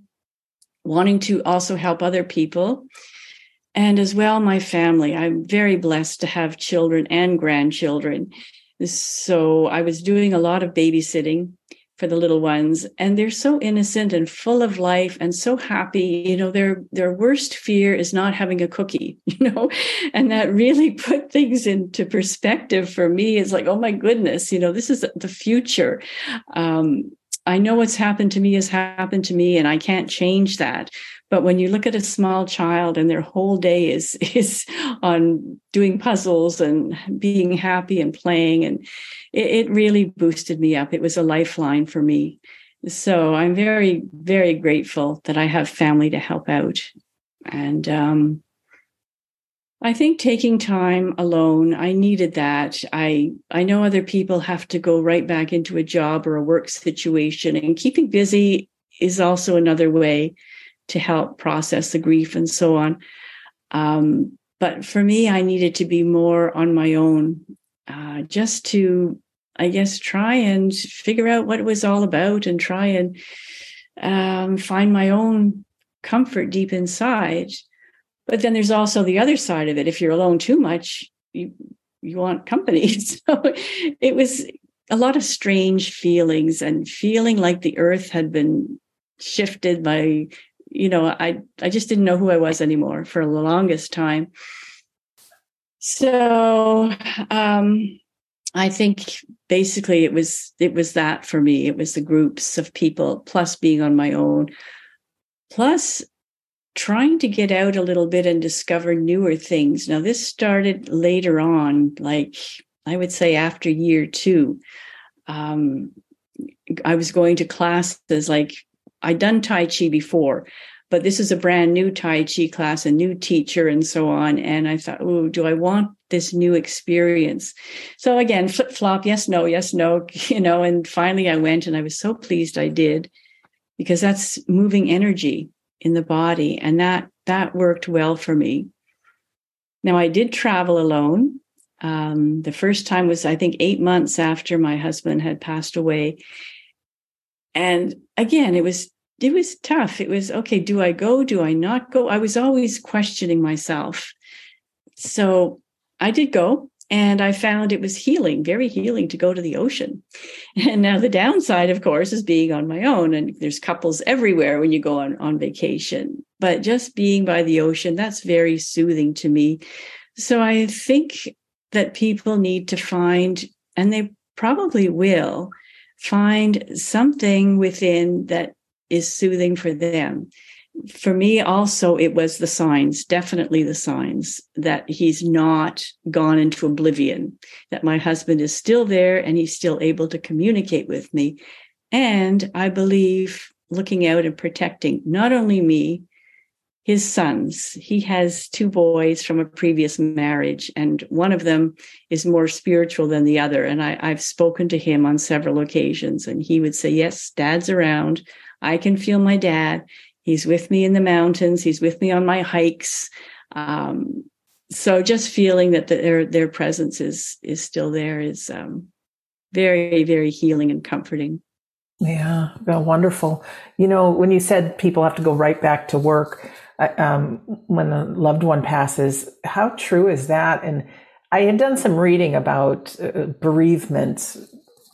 wanting to also help other people. And as well my family. I'm very blessed to have children and grandchildren. So I was doing a lot of babysitting for the little ones and they're so innocent and full of life and so happy. You know their their worst fear is not having a cookie you know? And that really put things into perspective for me. It's like oh my goodness you know this is the future. Um, I know what's happened to me has happened to me and I can't change that. But when you look at a small child and their whole day is is on doing puzzles and being happy and playing, and it, it really boosted me up. It was a lifeline for me. So I'm very, very grateful that I have family to help out. And um, I think taking time alone, I needed that. I I know other people have to go right back into a job or a work situation, and keeping busy is also another way to help process the grief and so on. Um, but for me, I needed to be more on my own, uh, just to, I guess, try and figure out what it was all about and try and um, find my own comfort deep inside. But then there's also the other side of it. If you're alone too much, you you want company. So it was a lot of strange feelings and feeling like the earth had been shifted by you know, I I just didn't know who I was anymore for the longest time. So um, I think basically it was it was that for me. It was the groups of people plus being on my own, plus trying to get out a little bit and discover newer things. Now this started later on, like I would say after year two. Um, I was going to classes like I'd done Tai Chi before, but this is a brand new Tai Chi class, a new teacher, and so on. And I thought, oh, do I want this new experience? So again, flip flop, yes, no, yes, no, you know. And finally, I went, and I was so pleased I did, because that's moving energy in the body, and that that worked well for me. Now I did travel alone. Um, the first time was, I think, eight months after my husband had passed away. And again, it was it was tough. It was okay, do I go? Do I not go? I was always questioning myself. So I did go and I found it was healing, very healing to go to the ocean. And now the downside, of course, is being on my own. And there's couples everywhere when you go on, on vacation. But just being by the ocean, that's very soothing to me. So I think that people need to find, and they probably will, find something within that is soothing for them. For me, also, it was the signs, definitely the signs that he's not gone into oblivion, that my husband is still there and he's still able to communicate with me. And I believe looking out and protecting not only me, his sons. He has two boys from a previous marriage, and one of them is more spiritual than the other. And I, have spoken to him on several occasions, and he would say, Yes, dad's around. I can feel my dad. He's with me in the mountains. He's with me on my hikes. Um, so just feeling that the, their their presence is is still there is um, very very healing and comforting. Yeah, well, wonderful. You know, when you said people have to go right back to work uh, um, when a loved one passes, how true is that? And I had done some reading about uh, bereavement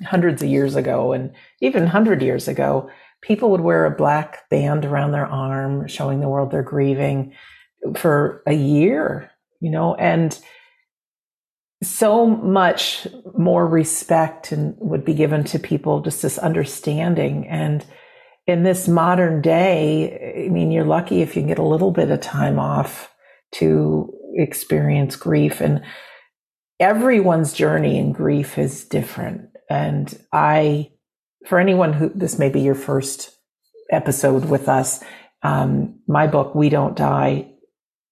hundreds of years ago, and even hundred years ago, people would wear a black band around their arm, showing the world they're grieving for a year, you know, and so much more respect and would be given to people, just this understanding. And in this modern day, I mean, you're lucky if you can get a little bit of time off to experience grief. And everyone's journey in grief is different. And I, for anyone who this may be your first episode with us, um, my book, We Don't Die,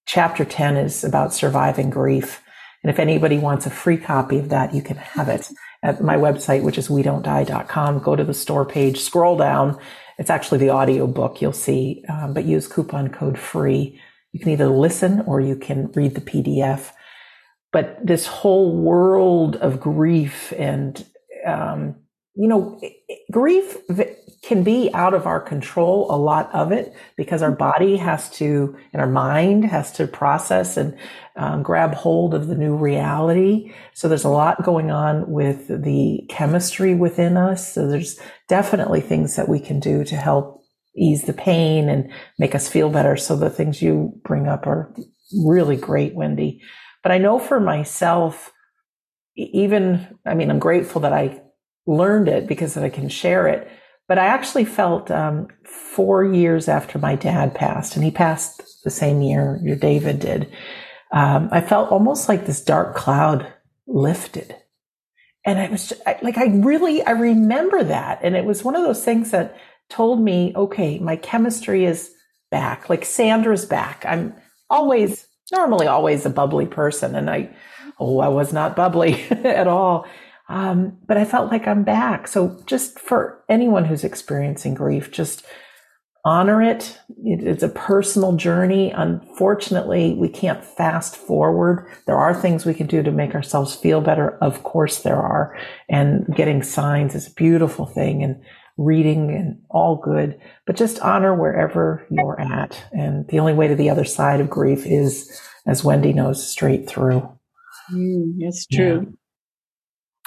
chapter 10 is about surviving grief. And if anybody wants a free copy of that, you can have it at my website, which is we don't die.com. Go to the store page, scroll down. It's actually the audio book you'll see, um, but use coupon code free. You can either listen or you can read the PDF. But this whole world of grief and, um, you know, grief can be out of our control, a lot of it, because our body has to, and our mind has to process and um, grab hold of the new reality. So there's a lot going on with the chemistry within us. So there's definitely things that we can do to help ease the pain and make us feel better. So the things you bring up are really great, Wendy. But I know for myself, even, I mean, I'm grateful that I learned it because I can share it. But I actually felt um, four years after my dad passed, and he passed the same year your David did. Um, I felt almost like this dark cloud lifted, and I was I, like, I really I remember that, and it was one of those things that told me, okay, my chemistry is back. Like Sandra's back. I'm always normally always a bubbly person, and I oh I was not bubbly at all. Um, but I felt like I'm back. So just for anyone who's experiencing grief, just honor it. It's a personal journey. Unfortunately, we can't fast forward. There are things we can do to make ourselves feel better. Of course there are. And getting signs is a beautiful thing and reading and all good, but just honor wherever you're at. And the only way to the other side of grief is, as Wendy knows, straight through. Mm, that's true. Yeah.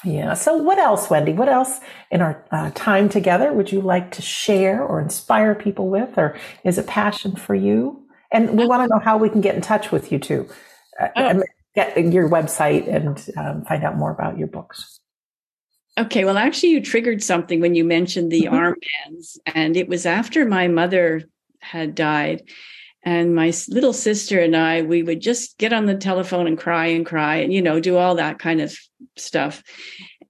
Yeah. So, what else, Wendy? What else in our uh, time together would you like to share or inspire people with, or is a passion for you? And we want to know how we can get in touch with you too. Uh, oh. Get your website and um, find out more about your books. Okay. Well, actually, you triggered something when you mentioned the mm-hmm. armbands, and it was after my mother had died. And my little sister and I, we would just get on the telephone and cry and cry and, you know, do all that kind of stuff.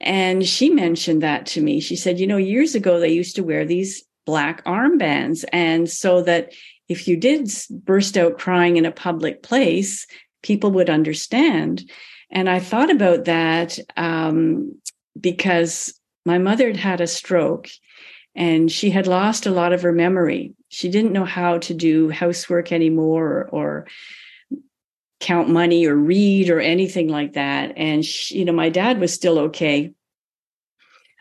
And she mentioned that to me. She said, you know, years ago, they used to wear these black armbands. And so that if you did burst out crying in a public place, people would understand. And I thought about that um, because my mother had had a stroke and she had lost a lot of her memory. She didn't know how to do housework anymore or, or count money or read or anything like that. And she, you know, my dad was still okay.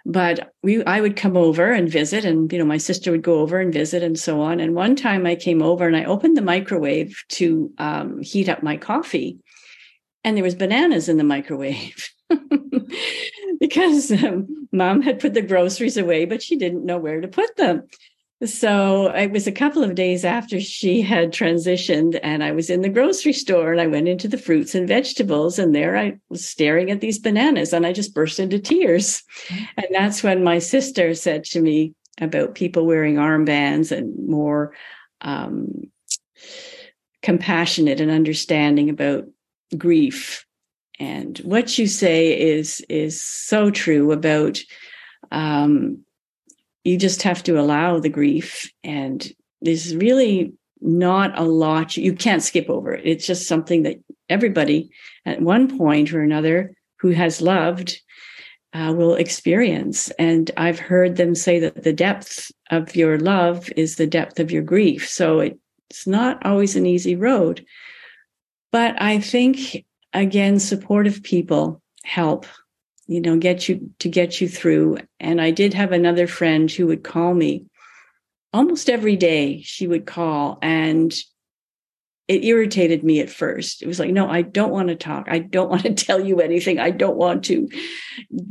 But we I would come over and visit and you know my sister would go over and visit and so on. And one time I came over and I opened the microwave to um, heat up my coffee and there was bananas in the microwave. because um, mom had put the groceries away, but she didn't know where to put them. So it was a couple of days after she had transitioned, and I was in the grocery store and I went into the fruits and vegetables, and there I was staring at these bananas and I just burst into tears. And that's when my sister said to me about people wearing armbands and more um, compassionate and understanding about grief. And what you say is is so true about um, you just have to allow the grief and there's really not a lot you can't skip over it. It's just something that everybody at one point or another who has loved uh, will experience. And i've heard them say that the depth of your love is the depth of your grief. So it, it's not always an easy road. But i think again supportive people help you know get you to get you through. And i did have another friend who would call me almost every day she would call and it irritated me at first. It was like no i don't want to talk. I don't want to tell you anything. I don't want to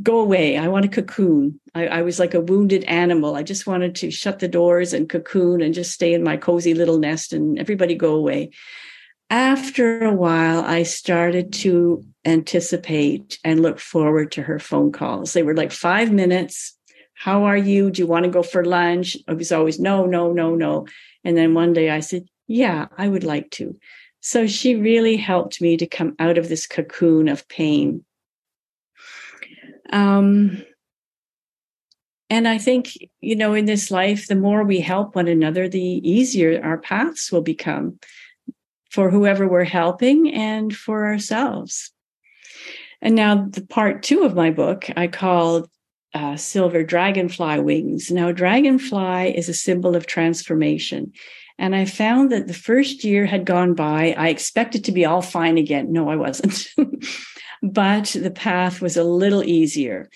go away. I want a cocoon. I, I was like a wounded animal. I just wanted to shut the doors and cocoon and just stay in my cozy little nest and everybody go away after a while, I started to anticipate and look forward to her phone calls. They were like five minutes. How are you? Do you want to go for lunch? It was always no, no, no, no. And then one day I said, Yeah, I would like to. So she really helped me to come out of this cocoon of pain. Um, and I think, you know, in this life, the more we help one another, the easier our paths will become for whoever we're helping and for ourselves. And now, the part two of my book, I called uh, Silver Dragonfly Wings. Now, dragonfly is a symbol of transformation. And I found that the first year had gone by. I expected to be all fine again. No, I wasn't. but the path was a little easier.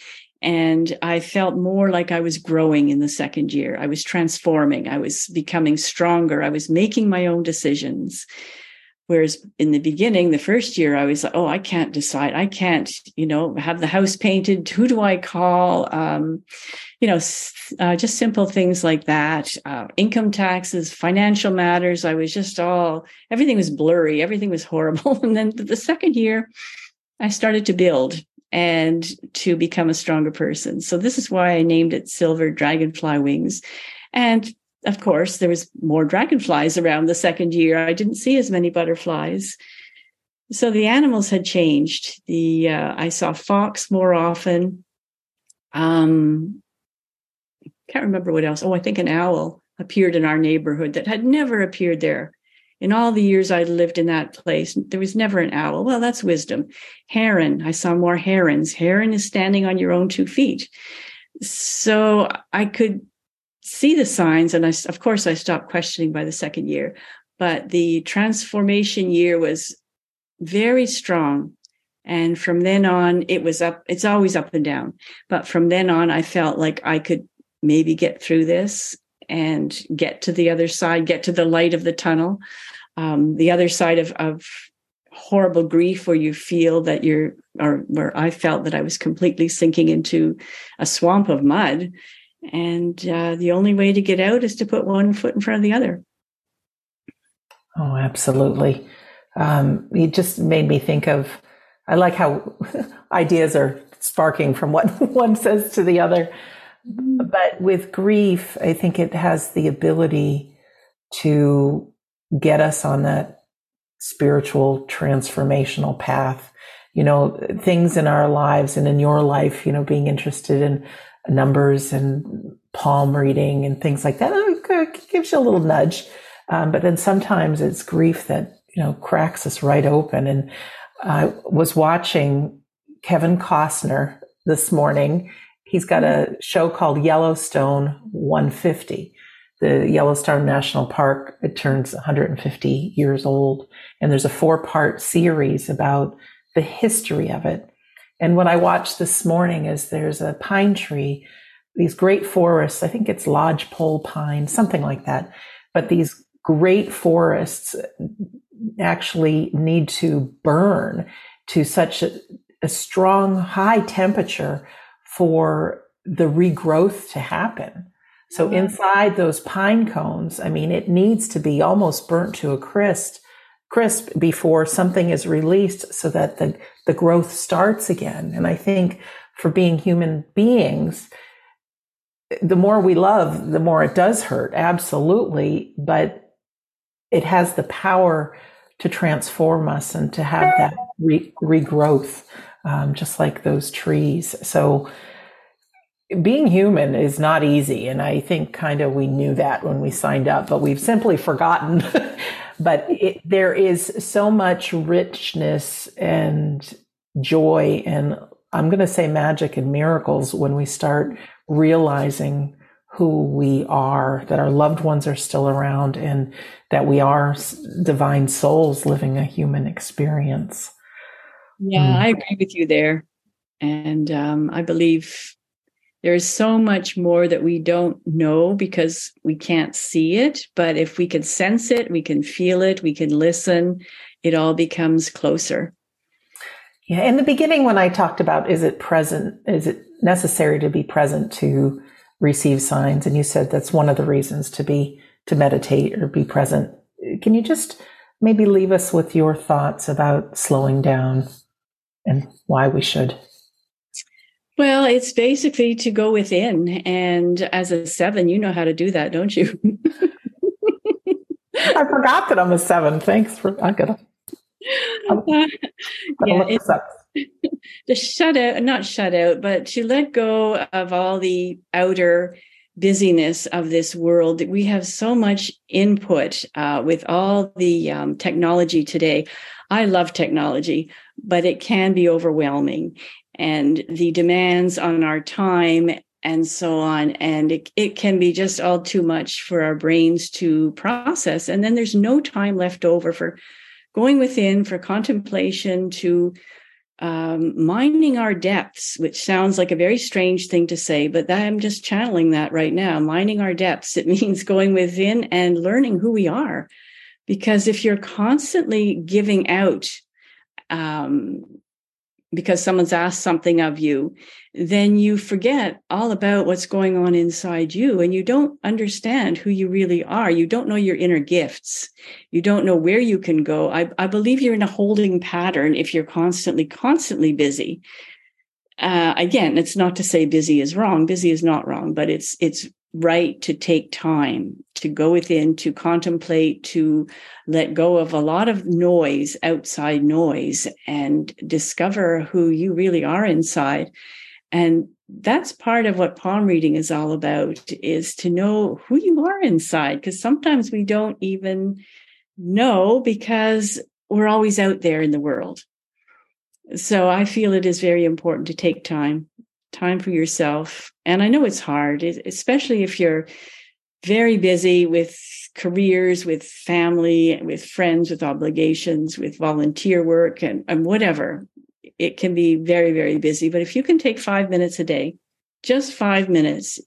And I felt more like I was growing in the second year. I was transforming. I was becoming stronger. I was making my own decisions. Whereas in the beginning, the first year, I was like, oh, I can't decide. I can't, you know, have the house painted. Who do I call? Um, you know, uh, just simple things like that. Uh, income taxes, financial matters. I was just all, everything was blurry. Everything was horrible. And then the second year, I started to build and to become a stronger person. So this is why I named it Silver Dragonfly Wings. And of course, there was more dragonflies around the second year. I didn't see as many butterflies. So the animals had changed. The uh, I saw fox more often. Um, can't remember what else. Oh, I think an owl appeared in our neighborhood that had never appeared there. In all the years I lived in that place, there was never an owl. Well, that's wisdom. Heron, I saw more herons. Heron is standing on your own two feet. So I could see the signs and I, of course i stopped questioning by the second year but the transformation year was very strong. And from then on it was up it's always up and down. But from then on i felt like i could maybe get through this and get to the other side get to the light of the tunnel. Um, the other side of, of horrible grief where you feel that you're or where i felt that i was completely sinking into a swamp of mud and uh, the only way to get out is to put one foot in front of the other. Oh, absolutely. Um, it just made me think of, I like how ideas are sparking from what one says to the other. Mm-hmm. But with grief, I think it has the ability to get us on that spiritual transformational path. You know, things in our lives and in your life, you know, being interested in numbers and palm reading and things like that. It gives you a little nudge. Um, but then sometimes it's grief that, you know, cracks us right open. And I was watching Kevin Costner this morning. He's got a show called Yellowstone 150. The Yellowstone National Park, it turns 150 years old. And there's a four part series about the history of it. And what I watched this morning is there's a pine tree, these great forests. I think it's lodgepole pine, something like that. But these great forests actually need to burn to such a, a strong, high temperature for the regrowth to happen. So mm-hmm. inside those pine cones, I mean, it needs to be almost burnt to a crisp crisp before something is released so that the, the growth starts again. And I think for being human beings, the more we love, the more it does hurt. Absolutely. But it has the power to transform us and to have that re- regrowth, um, just like those trees. So being human is not easy. And I think kind of we knew that when we signed up, but we've simply forgotten but it, there is so much richness and joy and I'm going to say magic and miracles when we start realizing who we are, that our loved ones are still around and that we are divine souls living a human experience. Yeah, mm. I agree with you there. And um, I believe there's so much more that we don't know because we can't see it. But if we can sense it, we can feel it, we can listen, it all becomes closer. Yeah. In the beginning, when I talked about is it present, is it necessary to be present to receive signs? And you said that's one of the reasons to be, to meditate or be present. Can you just maybe leave us with your thoughts about slowing down and why we should. Well, it's basically to go within. And as a seven, you know how to do that, don't you? I forgot that I'm a seven. Thanks for, I gotta. Uh, yeah, it, to shut out, not shut out, but to let go of all the outer busyness of this world. We have so much input uh, with all the um, technology today. I love technology, but it can be overwhelming. And the demands on our time and so on. And it, it can be just all too much for our brains to process. And then there's no time left over for going within, for contemplation, to um, mining our depths, which sounds like a very strange thing to say, but I'm just channeling that right now. Mining our depths, it means going within and learning who we are. Because if you're constantly giving out um, because someone's asked something of you, then you forget all about what's going on inside you and you don't understand who you really are. You don't know your inner gifts. You don't know where you can go. I, I believe you're in a holding pattern if you're constantly, constantly busy. Uh, again, it's not to say busy is wrong. Busy is not wrong, but it's, it's right to take time to go within, to contemplate, to let go of a lot of noise, outside noise, and discover who you really are inside. And that's part of what palm reading is all about is to know who you are inside because sometimes we don't even know because we're always out there in the world so i feel it is very important to take time time for yourself. And I know it's hard, especially if you're very busy with careers, with family, with friends, with obligations, with volunteer work, and, and whatever. It can be very, very busy. But if you can take five minutes a day, just five minutes,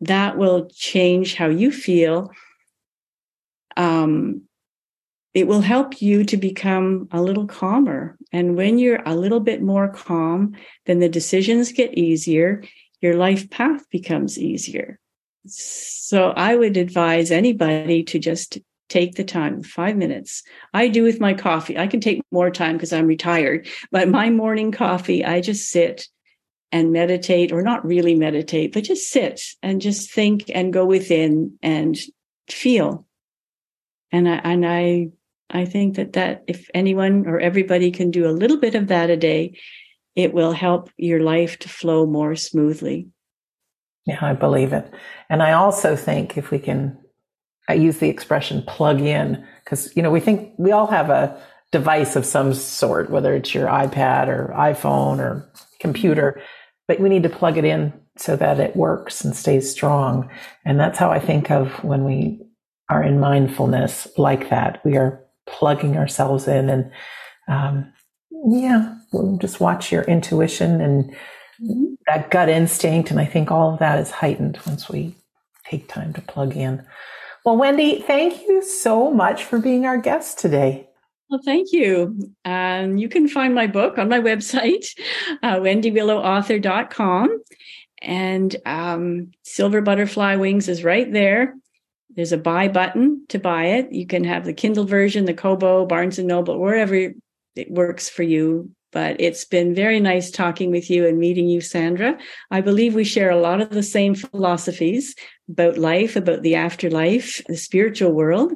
that will change how you feel. Um, it will help you to become a little calmer. And when you're a little bit more calm, then the decisions get easier. Your life path becomes easier. So I would advise anybody to just take the time, five minutes. I do with my coffee. I can take more time because I'm retired, but my morning coffee, I just sit and meditate, or not really meditate, but just sit and just think and go within and feel. And I, and I I think that that if anyone or everybody can do a little bit of that a day, it will help your life to flow more smoothly. Yeah, I believe it. And I also think if we can, I use the expression plug in because, you know, we think we all have a device of some sort, whether it's your iPad or iPhone or computer, but we need to plug it in so that it works and stays strong. And that's how I think of when we are in mindfulness like that. We are plugging ourselves in and um, yeah we'll just watch your intuition and mm-hmm. that gut instinct and i think all of that is heightened once we take time to plug in well wendy thank you so much for being our guest today well, thank you. Um, you can find my book on my website, uh, wendywillowauthor.com. And um, Silver Butterfly Wings is right there. There's a buy button to buy it. You can have the Kindle version, the Kobo, Barnes and Noble, wherever it works for you. But it's been very nice talking with you and meeting you, Sandra. I believe we share a lot of the same philosophies about life, about the afterlife, the spiritual world.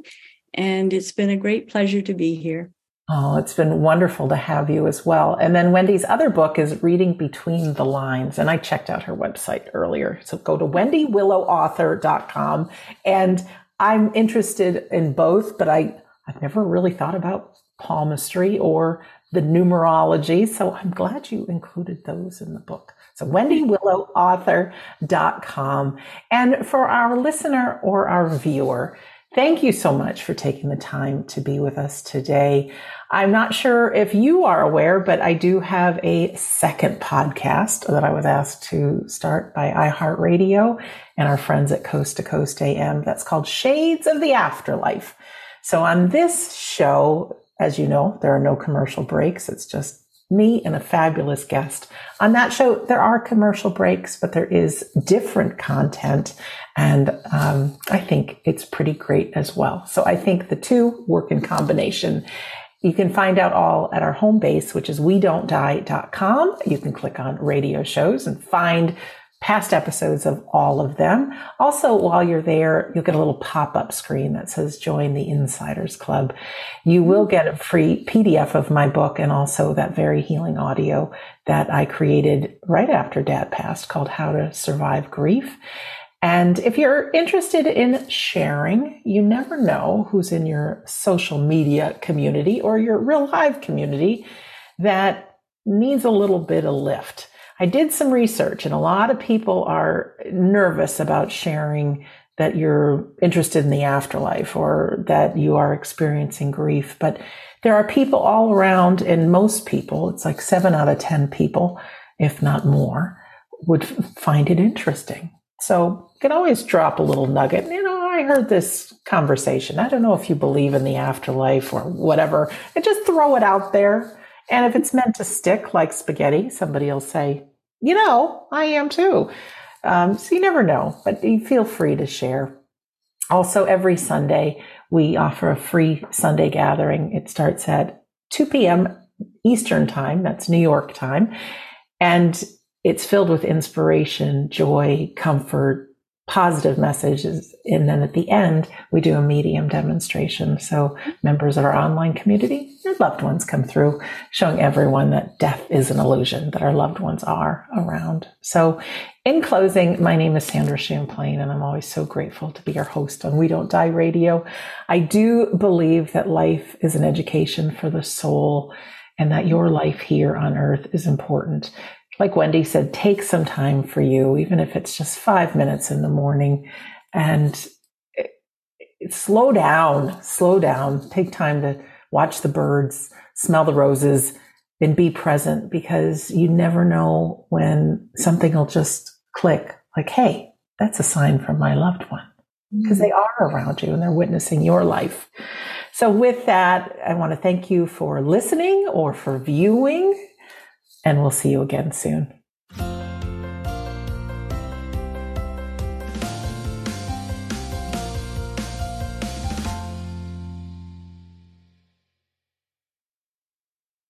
And it's been a great pleasure to be here. Oh, it's been wonderful to have you as well. And then Wendy's other book is Reading Between the Lines. And I checked out her website earlier. So go to wendywillowauthor.com. And I'm interested in both, but I, I've never really thought about palmistry or the numerology. So I'm glad you included those in the book. So wendywillowauthor.com. And for our listener or our viewer, Thank you so much for taking the time to be with us today. I'm not sure if you are aware, but I do have a second podcast that I was asked to start by iHeartRadio and our friends at Coast to Coast AM. That's called Shades of the Afterlife. So on this show, as you know, there are no commercial breaks. It's just me and a fabulous guest. On that show, there are commercial breaks, but there is different content. And um, I think it's pretty great as well. So I think the two work in combination. You can find out all at our home base, which is we don't die.com. You can click on radio shows and find past episodes of all of them. Also, while you're there, you'll get a little pop up screen that says join the Insiders Club. You will get a free PDF of my book and also that very healing audio that I created right after dad passed called How to Survive Grief. And if you're interested in sharing, you never know who's in your social media community or your real life community that needs a little bit of lift. I did some research and a lot of people are nervous about sharing that you're interested in the afterlife or that you are experiencing grief. But there are people all around and most people, it's like seven out of 10 people, if not more, would find it interesting. So you can always drop a little nugget. You know, I heard this conversation. I don't know if you believe in the afterlife or whatever. And just throw it out there. And if it's meant to stick like spaghetti, somebody will say, you know, I am too. Um, so you never know, but feel free to share. Also, every Sunday, we offer a free Sunday gathering. It starts at 2 p.m. Eastern Time, that's New York time. And it's filled with inspiration, joy, comfort, positive messages. And then at the end, we do a medium demonstration. So members of our online community, your loved ones come through, showing everyone that death is an illusion, that our loved ones are around. So in closing, my name is Sandra Champlain, and I'm always so grateful to be your host on We Don't Die Radio. I do believe that life is an education for the soul and that your life here on earth is important like Wendy said, take some time for you, even if it's just five minutes in the morning and it, it, slow down, slow down, take time to watch the birds, smell the roses and be present because you never know when something will just click. Like, Hey, that's a sign from my loved one because they are around you and they're witnessing your life. So with that, I want to thank you for listening or for viewing and we'll see you again soon.